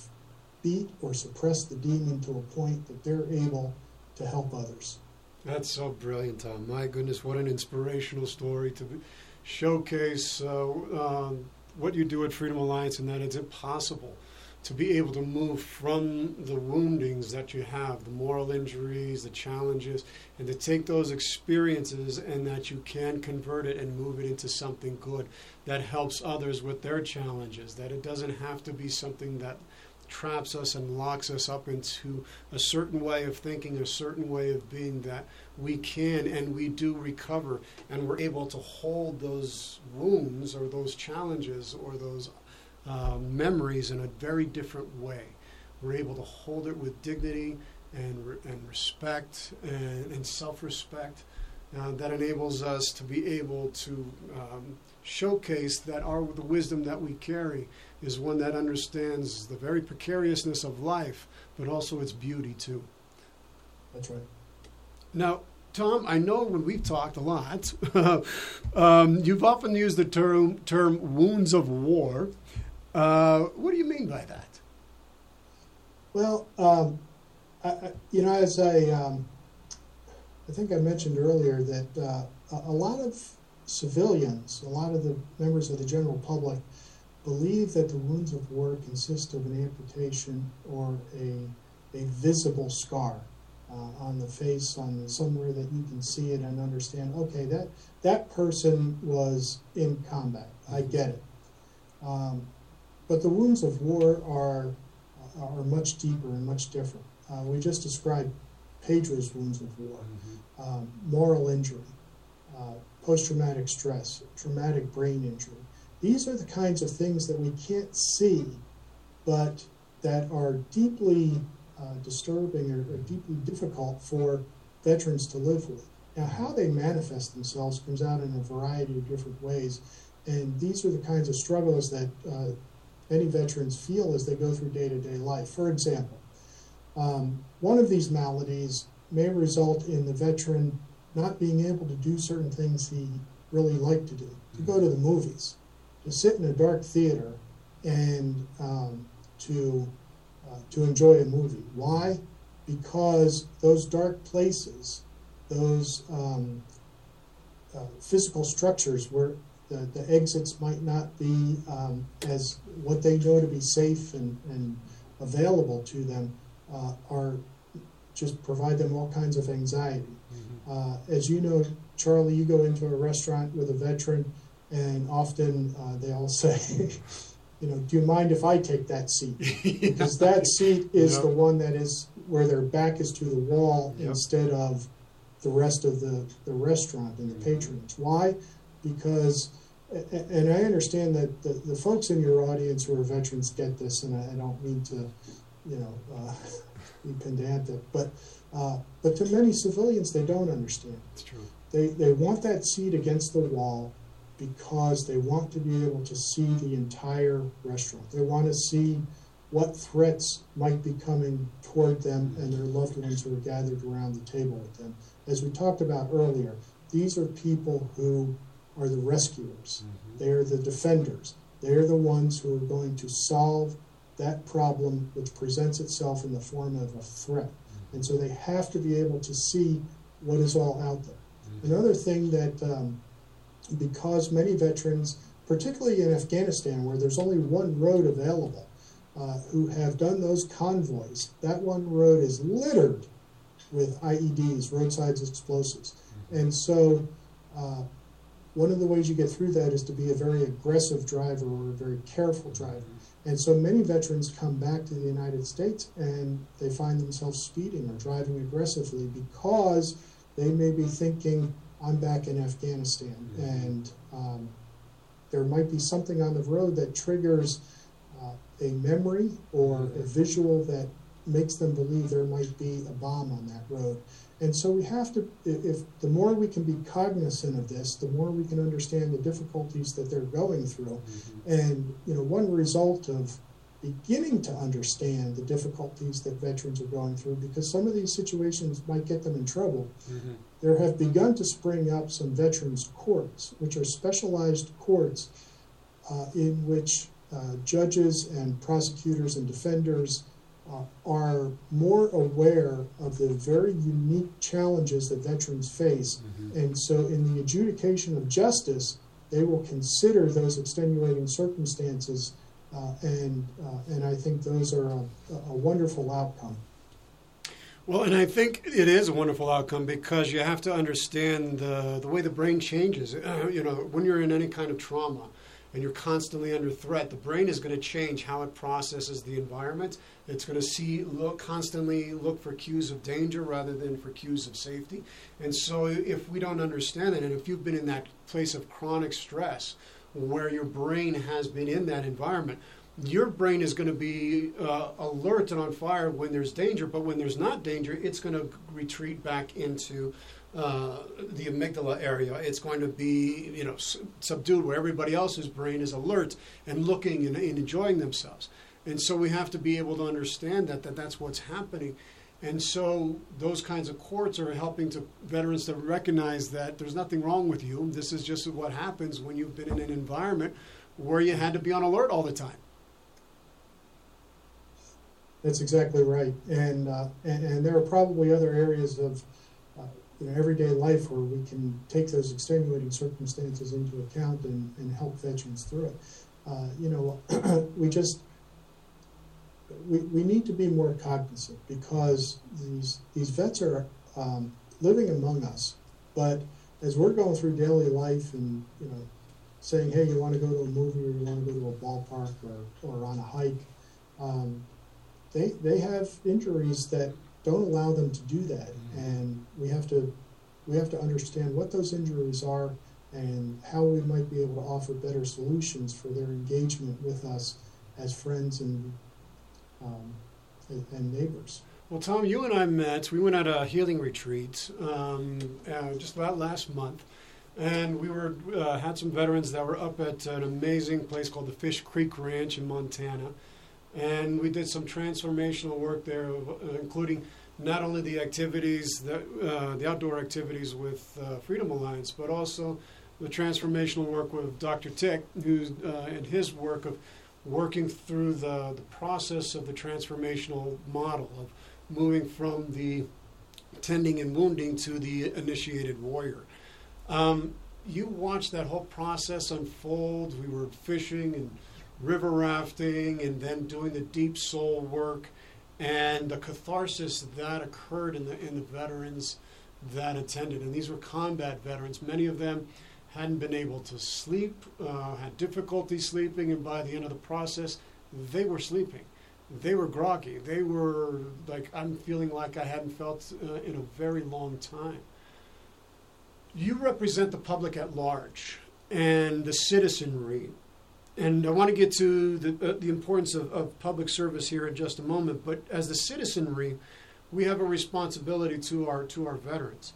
beat or suppressed the demon to a point that they're able to help others.
That's so brilliant, Tom. My goodness, what an inspirational story to be, showcase uh, um, what you do at Freedom Alliance and that it's impossible to be able to move from the woundings that you have, the moral injuries, the challenges, and to take those experiences and that you can convert it and move it into something good that helps others with their challenges, that it doesn't have to be something that traps us and locks us up into a certain way of thinking, a certain way of being that we can and we do recover and we're able to hold those wounds or those challenges or those uh, memories in a very different way. We're able to hold it with dignity and, re- and respect and, and self respect. Uh, that enables us to be able to um, showcase that our the wisdom that we carry is one that understands the very precariousness of life, but also its beauty too.
That's right.
Now, Tom, I know when we've talked a lot, um, you've often used the term term wounds of war. Uh, what do you mean by that?
Well, um, I, I, you know, as I, um, I think I mentioned earlier that uh, a, a lot of civilians, a lot of the members of the general public, believe that the wounds of war consist of an amputation or a, a visible scar uh, on the face, on somewhere that you can see it and understand. Okay, that that person was in combat. I get it. Um, but the wounds of war are are much deeper and much different. Uh, we just described Pedro's wounds of war, um, moral injury, uh, post-traumatic stress, traumatic brain injury. These are the kinds of things that we can't see, but that are deeply uh, disturbing or, or deeply difficult for veterans to live with. Now, how they manifest themselves comes out in a variety of different ways, and these are the kinds of struggles that uh, many veterans feel as they go through day to day life. For example, um, one of these maladies may result in the veteran not being able to do certain things he really liked to do, to go to the movies, to sit in a dark theater, and um, to uh, to enjoy a movie. Why? Because those dark places, those um, uh, physical structures where the, the exits might not be um, as what they know to be safe and, and available to them uh, are just provide them all kinds of anxiety. Mm-hmm. Uh, as you know, Charlie, you go into a restaurant with a veteran, and often uh, they all say, you know, do you mind if I take that seat? Because that seat is yep. the one that is where their back is to the wall yep. instead of the rest of the, the restaurant and the mm-hmm. patrons. Why? Because and I understand that the, the folks in your audience who are veterans get this, and I, I don't mean to, you know, uh, be pedantic, but uh, but to many civilians, they don't understand.
It's true.
They they want that seat against the wall because they want to be able to see the entire restaurant. They want to see what threats might be coming toward them and their loved ones who are gathered around the table with them. As we talked about earlier, these are people who are the rescuers. Mm-hmm. They are the defenders. They are the ones who are going to solve that problem which presents itself in the form of a threat. Mm-hmm. And so they have to be able to see what is all out there. Mm-hmm. Another thing that, um, because many veterans, particularly in Afghanistan, where there's only one road available, uh, who have done those convoys, that one road is littered with IEDs, roadside explosives. Mm-hmm. And so uh, one of the ways you get through that is to be a very aggressive driver or a very careful driver. And so many veterans come back to the United States and they find themselves speeding or driving aggressively because they may be thinking, I'm back in Afghanistan. Mm-hmm. And um, there might be something on the road that triggers uh, a memory or a visual that makes them believe there might be a bomb on that road. And so we have to, if the more we can be cognizant of this, the more we can understand the difficulties that they're going through. Mm-hmm. And, you know, one result of beginning to understand the difficulties that veterans are going through, because some of these situations might get them in trouble, mm-hmm. There have begun to spring up some veterans courts, which are specialized courts uh, in which uh, judges and prosecutors and defenders uh, are more aware of the very unique challenges that veterans face. Mm-hmm. And so, in the adjudication of justice, they will consider those extenuating circumstances, uh, and, uh, and I think those are a, a wonderful outcome.
Well, and I think it is a wonderful outcome because you have to understand the, the way the brain changes. Uh, you know, when you're in any kind of trauma and you're constantly under threat, the brain is going to change how it processes the environment. It's going to see, look, constantly look for cues of danger rather than for cues of safety. And so, if we don't understand it, and if you've been in that place of chronic stress where your brain has been in that environment, your brain is going to be uh, alert and on fire when there's danger, but when there's not danger, it's going to retreat back into uh, the amygdala area. It's going to be, you know, subdued where everybody else's brain is alert and looking and, and, enjoying themselves. And so we have to be able to understand that, that that's what's happening. And so those kinds of courts are helping to veterans to recognize that there's nothing wrong with you. This is just what happens when you've been in an environment where you had to be on alert all the time.
That's exactly right, and uh, and, and, there are probably other areas of uh, you know everyday life where we can take those extenuating circumstances into account and, and help veterans through it. Uh, you know, we just we, we need to be more cognizant because these these vets are um, living among us, but as we're going through daily life and you know saying, hey, you want to go to a movie or you want to go to a ballpark or, or on a hike. Um, they they have injuries that don't allow them to do that, mm-hmm. and we have to we have to understand what those injuries are and how we might be able to offer better solutions for their engagement with us as friends and um, and neighbors.
Well, Tom, you and I met. We went at a healing retreat um, uh, just about last month, and we were uh, had some veterans that were up at an amazing place called the Fish Creek Ranch in Montana and we did some transformational work there, uh, including not only the activities, that, uh, the outdoor activities with uh, Freedom Alliance, but also the transformational work with Dr. Tick, who's uh, in his work of working through the, the process of the transformational model of moving from the tending and wounding to the initiated warrior. Um, you watched that whole process unfold. We were fishing and river rafting and then doing the deep soul work and the catharsis that occurred in the in the veterans that attended. And these were combat veterans. Many of them hadn't been able to sleep uh, had difficulty sleeping and by the end of the process they were sleeping. They were groggy. They were like i'm feeling like i hadn't felt uh, in a very long time. You represent the public at large and the citizenry and I want to get to the, uh, the importance of, of public service here in just a moment. But as the citizenry, we have a responsibility to our to our veterans,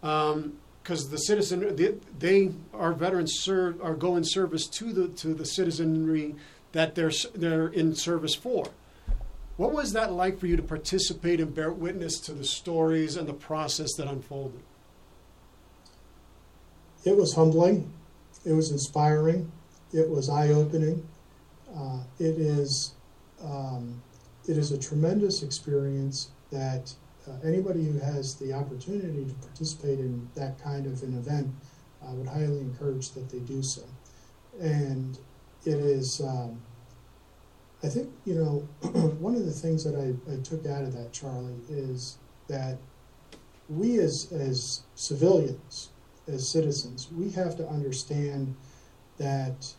because um, the citizen they, they our veterans serve are go in service to the to the citizenry that they're they're in service for. What was that like for you to participate and bear witness to the stories and the process that unfolded?
It was humbling. It was inspiring it was eye opening. Uh, it is um, it is a tremendous experience that uh, anybody who has the opportunity to participate in that kind of an event, I would highly encourage that they do so. And it is, um, I think, you know, one of the things that I, I took out of that, Charlie, is that we as, as civilians, as citizens, we have to understand that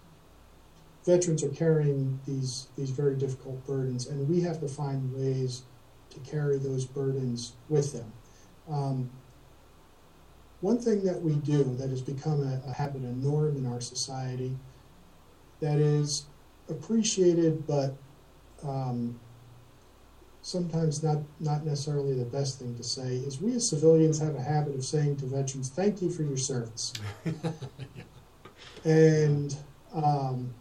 veterans are carrying these these very difficult burdens, and we have to find ways to carry those burdens with them. Um, one thing that we do that has become a, a habit, a norm in our society, that is appreciated, but um, sometimes not not necessarily the best thing to say, is we as civilians have a habit of saying to veterans, "Thank you for your service," yeah. and um,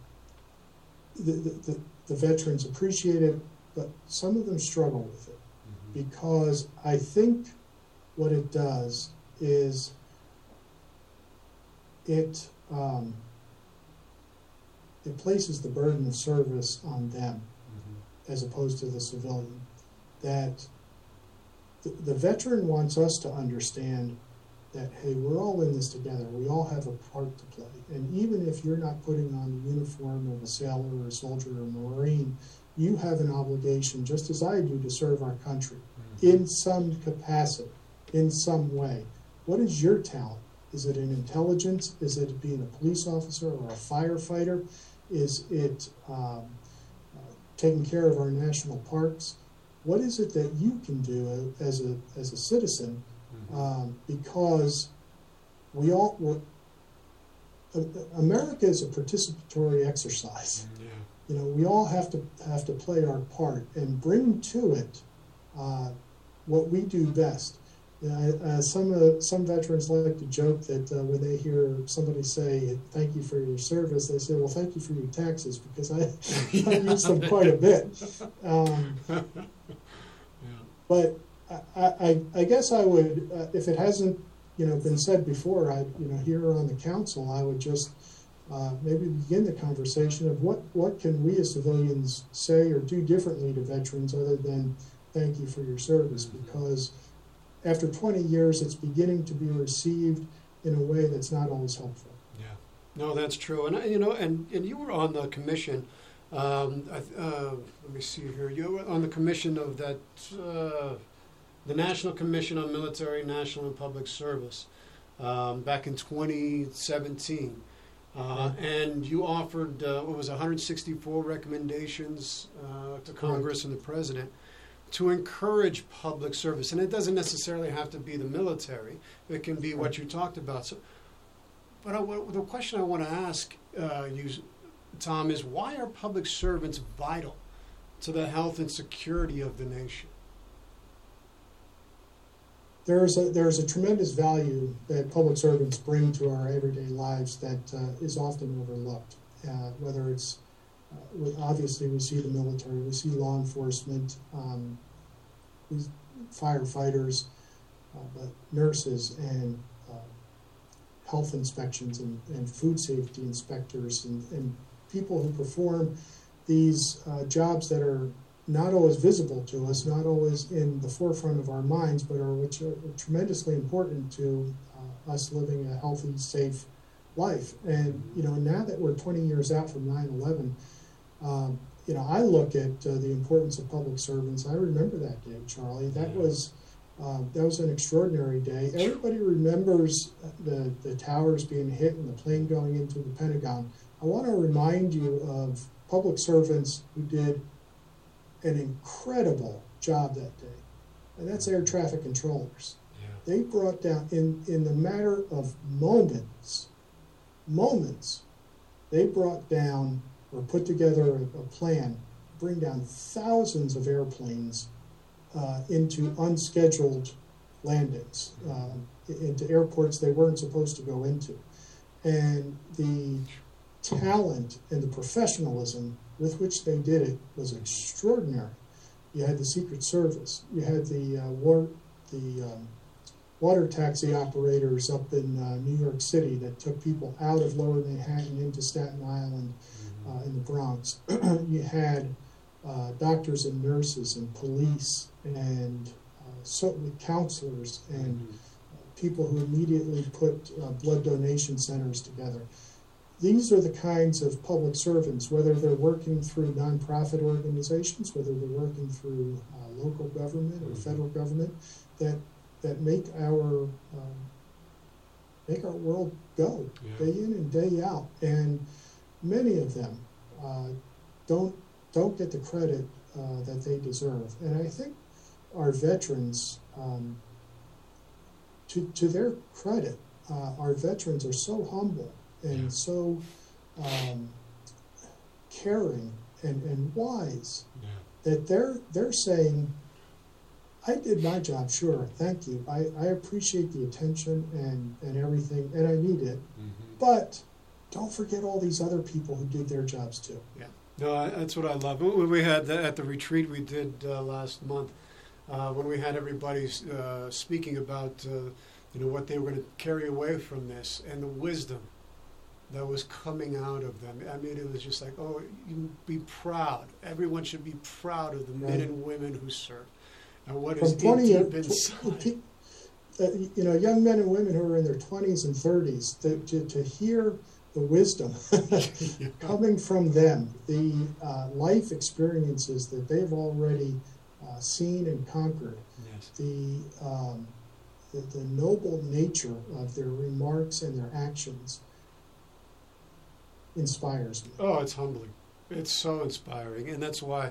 the, the, the, veterans appreciate it, but some of them struggle with it mm-hmm. because I think what it does is it um, it places the burden of service on them as opposed to the civilian. That the, the veteran wants us to understand that hey, we're all in this together. We all have a part to play, and even if you're not putting on the uniform of a sailor or a soldier or a marine, you have an obligation, just as I do, to serve our country in some capacity, in some way. What is your talent? Is it in intelligence? Is it being a police officer or a firefighter? Is it um, uh, taking care of our national parks? What is it that you can do as a as a citizen? Um, because we all we're, America is a participatory exercise.
Yeah.
You know, we all have to have to play our part and bring to it uh, what we do best. You know, uh, some uh, some veterans like to joke that uh, when they hear somebody say "Thank you for your service," they say, "Well, thank you for your taxes," because I, I use them quite a bit. Um, but I, I, I guess I would, uh, if it hasn't, you know, been said before, I, you know, here on the council, I would just uh, maybe begin the conversation of what, what can we as civilians say or do differently to veterans other than thank you for your service? Because after 20 years, it's beginning to be received in a way that's not always helpful.
Yeah, no, that's true. And you know, and, and you were on the commission. Um, uh, let me see here. You were on the commission of that, uh, the National Commission on Military, National, and Public Service, um, back in 2017. Uh, and you offered uh, what was 164 recommendations uh, to Congress and the president to encourage public service, and it doesn't necessarily have to be the military. It can be what you talked about. So, but I, what- the question I want to ask uh, you, Tom, is why are public servants vital to the health and security of the nation?
There's a, there's a tremendous value that public servants bring to our everyday lives that uh, is often overlooked. Uh, whether it's uh, obviously we see the military, we see law enforcement, um, firefighters, uh, but nurses and uh, health inspections and, and food safety inspectors and, and people who perform these uh, jobs that are not always visible to us, not always in the forefront of our minds, but are which are tremendously important to uh, us living a healthy, safe life. And you know, now that we're 20 years out from 9/11, um, you know, I look at uh, the importance of public servants. I remember that day, Charlie. That was um, that was an extraordinary day. Everybody remembers the the towers being hit and the plane going into the Pentagon. I want to remind you of public servants who did an incredible job that day, and that's air traffic controllers.
Yeah.
They brought down in in the matter of moments, moments, they brought down or put together a, a plan, bring down thousands of airplanes uh, into unscheduled landings, um, into airports they weren't supposed to go into, and the talent and the professionalism with which they did it was extraordinary. You had the Secret Service, you had the uh, war, the um, water taxi operators up in uh, New York City that took people out of Lower Manhattan into Staten Island uh, in the Bronx. you had uh, doctors and nurses and police and uh, so, counselors and people who immediately put uh, blood donation centers together. These are the kinds of public servants, whether they're working through nonprofit organizations, whether they're working through uh, local government or
Mhm.
federal government, that that make our um, make our world go
Yeah.
day in and day out. And many of them uh, don't don't get the credit uh, that they deserve. And I think our veterans, um, to to their credit, uh, our veterans are so humble and so um, caring and, and wise
Yeah.
that they're they're saying, I did my job, sure, thank you. I, I appreciate the attention and, and everything, and I need it. But don't forget all these other people who did their jobs too.
Yeah. No, that's what I love. When we had the, at the retreat we did uh, last month, uh, when we had everybody uh, speaking about uh, you know, what they were going to carry away from this and the wisdom that was coming out of them. I mean, it was just like, oh, you be proud. Everyone should be proud of the men
Right.
and women who serve. And what is
From
is
20
deep
or-
inside.
uh, you know, young men and women who are in their 20s and 30s, to, to, to hear the wisdom coming from them, the uh, life experiences that they've already uh, seen and conquered,
Yes.
the, um, the, the noble nature of their remarks and their actions inspires me.
Oh, it's humbling. It's so inspiring, and that's why,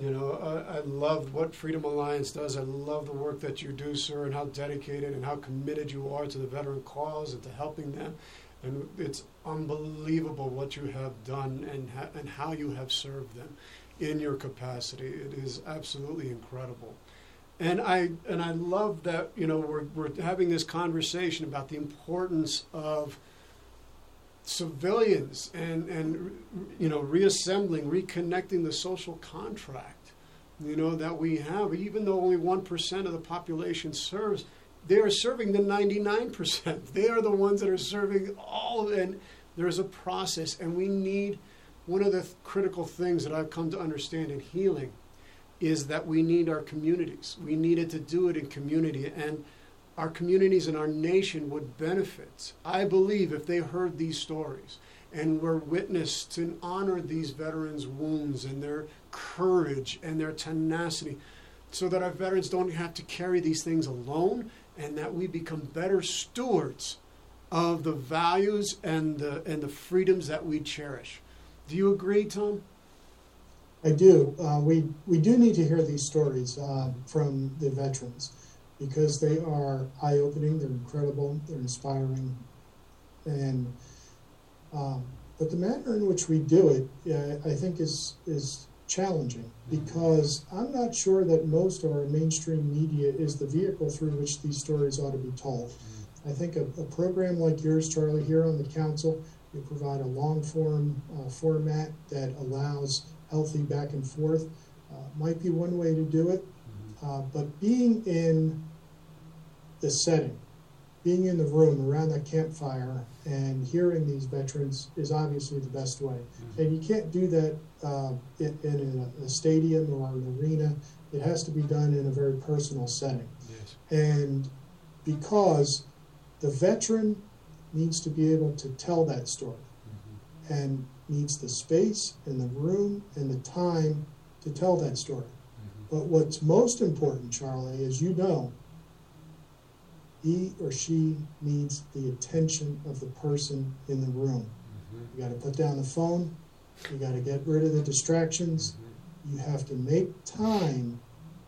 you know, I, I love what Freedom Alliance does. I love the work that you do, sir, and how dedicated and how committed you are to the veteran cause and to helping them. And it's unbelievable what you have done and ha- and how you have served them in your capacity. It is absolutely incredible. And I and I love that you know we're we're having this conversation about the importance of civilians and and you know reassembling reconnecting the social contract you know that we have. Even though only 1% of the population serves they are serving the 99% they are the ones that are serving all and there's a process and we need one of the th- critical things that I've come to understand in healing is that we need our communities. We needed to do it in community. And our communities and our nation would benefit, I believe, if they heard these stories and were witnessed and honored these veterans' wounds and their courage and their tenacity, so that our veterans don't have to carry these things alone and that we become better stewards of the values and the, and the freedoms that we cherish. Do you agree, Tom?
I do. Uh, we we do need to hear these stories uh, from the veterans because they are eye opening. They're incredible. They're inspiring, and um, but the manner in which we do it, uh, I think, is is challenging because I'm not sure that most of our mainstream media is the vehicle through which these stories ought to be told. I think a, a program like yours, Charlie, here on the council, you provide a long form uh, format that allows healthy back and forth. Uh, might be one way to do it, uh, but being in the setting, being in the room around that campfire and hearing these veterans is obviously the best way. Mm-hmm. And you can't do that uh, in, in a, a stadium or an arena. It has to be done in a very personal setting.
Yes.
And because the veteran needs to be able to tell that story mm-hmm. and needs the space and the room and the time to tell that story. Mm-hmm. But what's most important, Charlie, as you know, he or she needs the attention of the person in the room. You got to put down the phone. You got to get rid of the distractions. You have to make time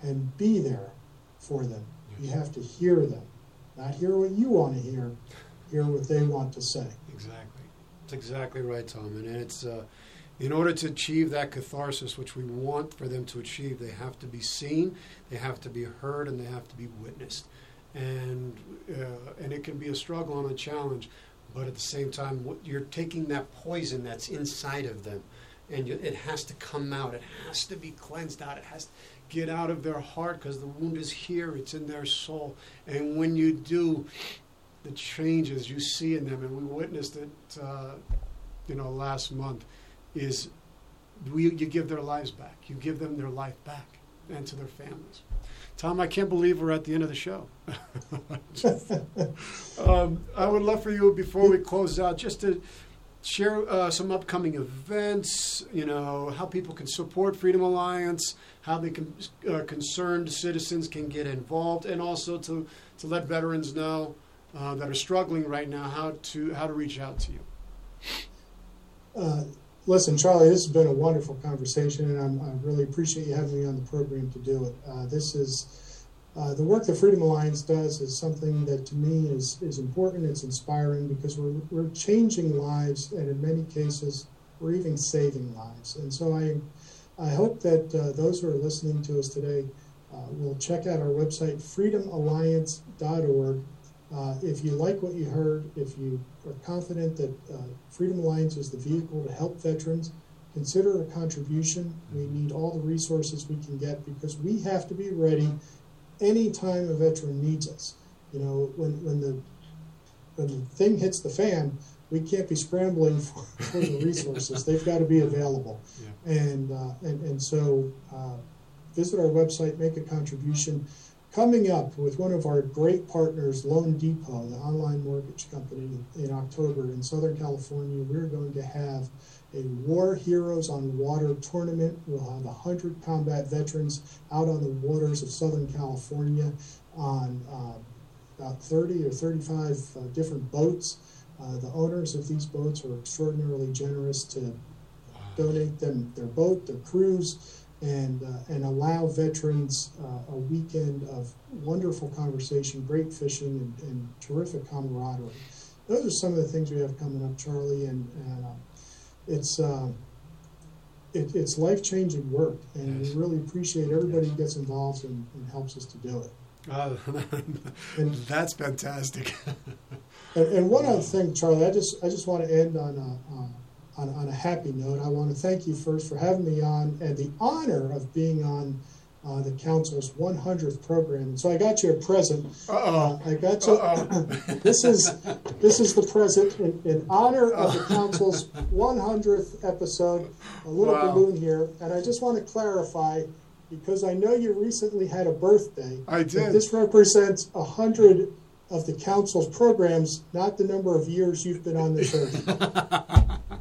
and be there for them. You have to hear them, not hear what you want to hear, hear what they want to say.
Exactly. That's exactly right, Tom. And it's uh, in order to achieve that catharsis, which we want for them to achieve, they have to be seen, they have to be heard, and they have to be witnessed. And uh, and it can be a struggle and a challenge, but at the same time, what- you're taking that poison that's inside of them, and you, it has to come out. It has to be cleansed out. It has to get out of their heart because the wound is here. It's in their soul. And when you do, the changes you see in them, and we witnessed it, uh, you know, last month, is we, you give their lives back. You give them their life back and to their families. Tom, I can't believe we're at the end of the show. um, I would love for you, before we close out, just to share uh, some upcoming events, you know, how people can support Freedom Alliance, how the can, uh, concerned citizens can get involved, and also to, to let veterans know uh, that are struggling right now how to how to reach out to you.
Listen, Charlie, this has been a wonderful conversation, and I'm, I really appreciate you having me on the program to do it. Uh, this is uh, the work the Freedom Alliance does is something that to me is is important. It's inspiring because we're we're changing lives, and in many cases, we're even saving lives. And so I I hope that uh, those who are listening to us today uh, will check out our website, freedomalliance.org. Uh, if you like what you heard, if you are confident that uh, Freedom Alliance is the vehicle to help veterans, consider a contribution. We need all the resources we can get because we have to be ready anytime a veteran needs us. You know, when when the when the thing hits the fan, we can't be scrambling for, for the resources. They've got to be available.
Yeah.
And, uh, and, and so uh, visit our website, make a contribution. Coming up with one of our great partners, Loan Depot, the online mortgage company, in October in Southern California, we're going to have a War Heroes on Water tournament. We'll have 100 combat veterans out on the waters of Southern California on uh, about 30 or 35 uh, different boats. Uh, the owners of these boats are extraordinarily generous to donate them their boat, their crews, and uh, and allow veterans uh, a weekend of wonderful conversation, great fishing, and, and, terrific camaraderie. Those are some of the things we have coming up, Charlie, and, and uh, it's. Uh, it, it's life changing work, and
Yes.
we really appreciate everybody who gets involved and, and helps us to do it.
Uh,
And-
that's fantastic.
And, and one other thing, Charlie, I just I just want to end on a uh, on, on a happy note. I want to thank you first for having me on and the honor of being on uh, the council's 100th program. And so I got you a present. Uh. I got you. This is this is the present in, in honor of the council's 100th episode. A little
Wow.
balloon here, and I just want to clarify. Because I know you recently had a birthday.
I did.
This represents a hundred of the council's programs, not the number of years you've been on this earth.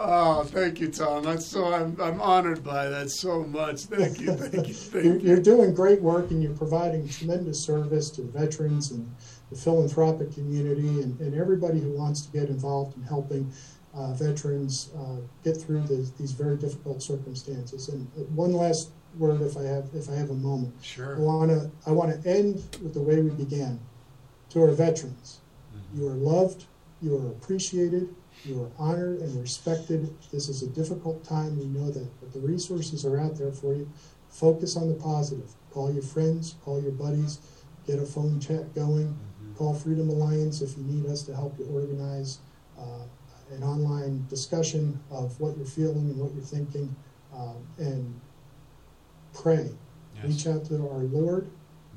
Oh, thank you, Tom. That's so I'm I'm honored by that so much. Thank you, thank you, thank
You're,
you.
you're doing great work and you're providing tremendous service to veterans and the philanthropic community and, and everybody who wants to get involved in helping uh, veterans uh, get through the, these very difficult circumstances. And one last word, if I have if I have a moment,
Sure.
I want to I want to end with the way we began. To our veterans, you are loved, you are appreciated, you are honored and respected. This is a difficult time. We know that, but the resources are out there for you. Focus on the positive. Call your friends, call your buddies, get a phone chat going. Call Freedom Alliance if you need us to help you organize uh, an online discussion of what you're feeling and what you're thinking, um, and pray. Reach out to our Lord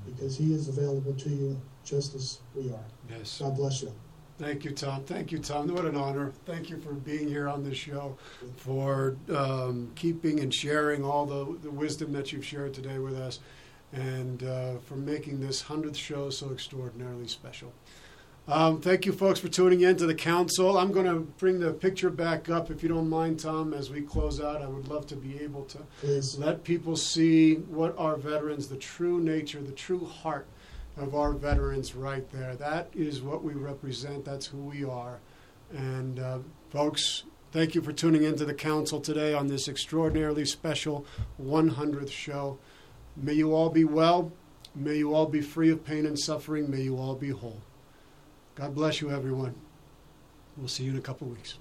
because He is available to you just as we are.
Yes.
God bless you.
Thank you, Tom. Thank you, Tom. What an honor. Thank you for being here on this show, for um, keeping and sharing all the, the wisdom that you've shared today with us, and uh, for making this 100th show so extraordinarily special. Um, thank you, folks, for tuning in to the council. I'm going to bring the picture back up, if you don't mind, Tom, as we close out. I would love to be able to
Please.
let people see what our veterans, the true nature, the true heart of our veterans right there. That is what we represent. That's who we are. And uh, folks, thank you for tuning into the council today on this extraordinarily special 100th show. May you all be well. May you all be free of pain and suffering. May you all be whole. God bless you, everyone. We'll see you in a couple weeks.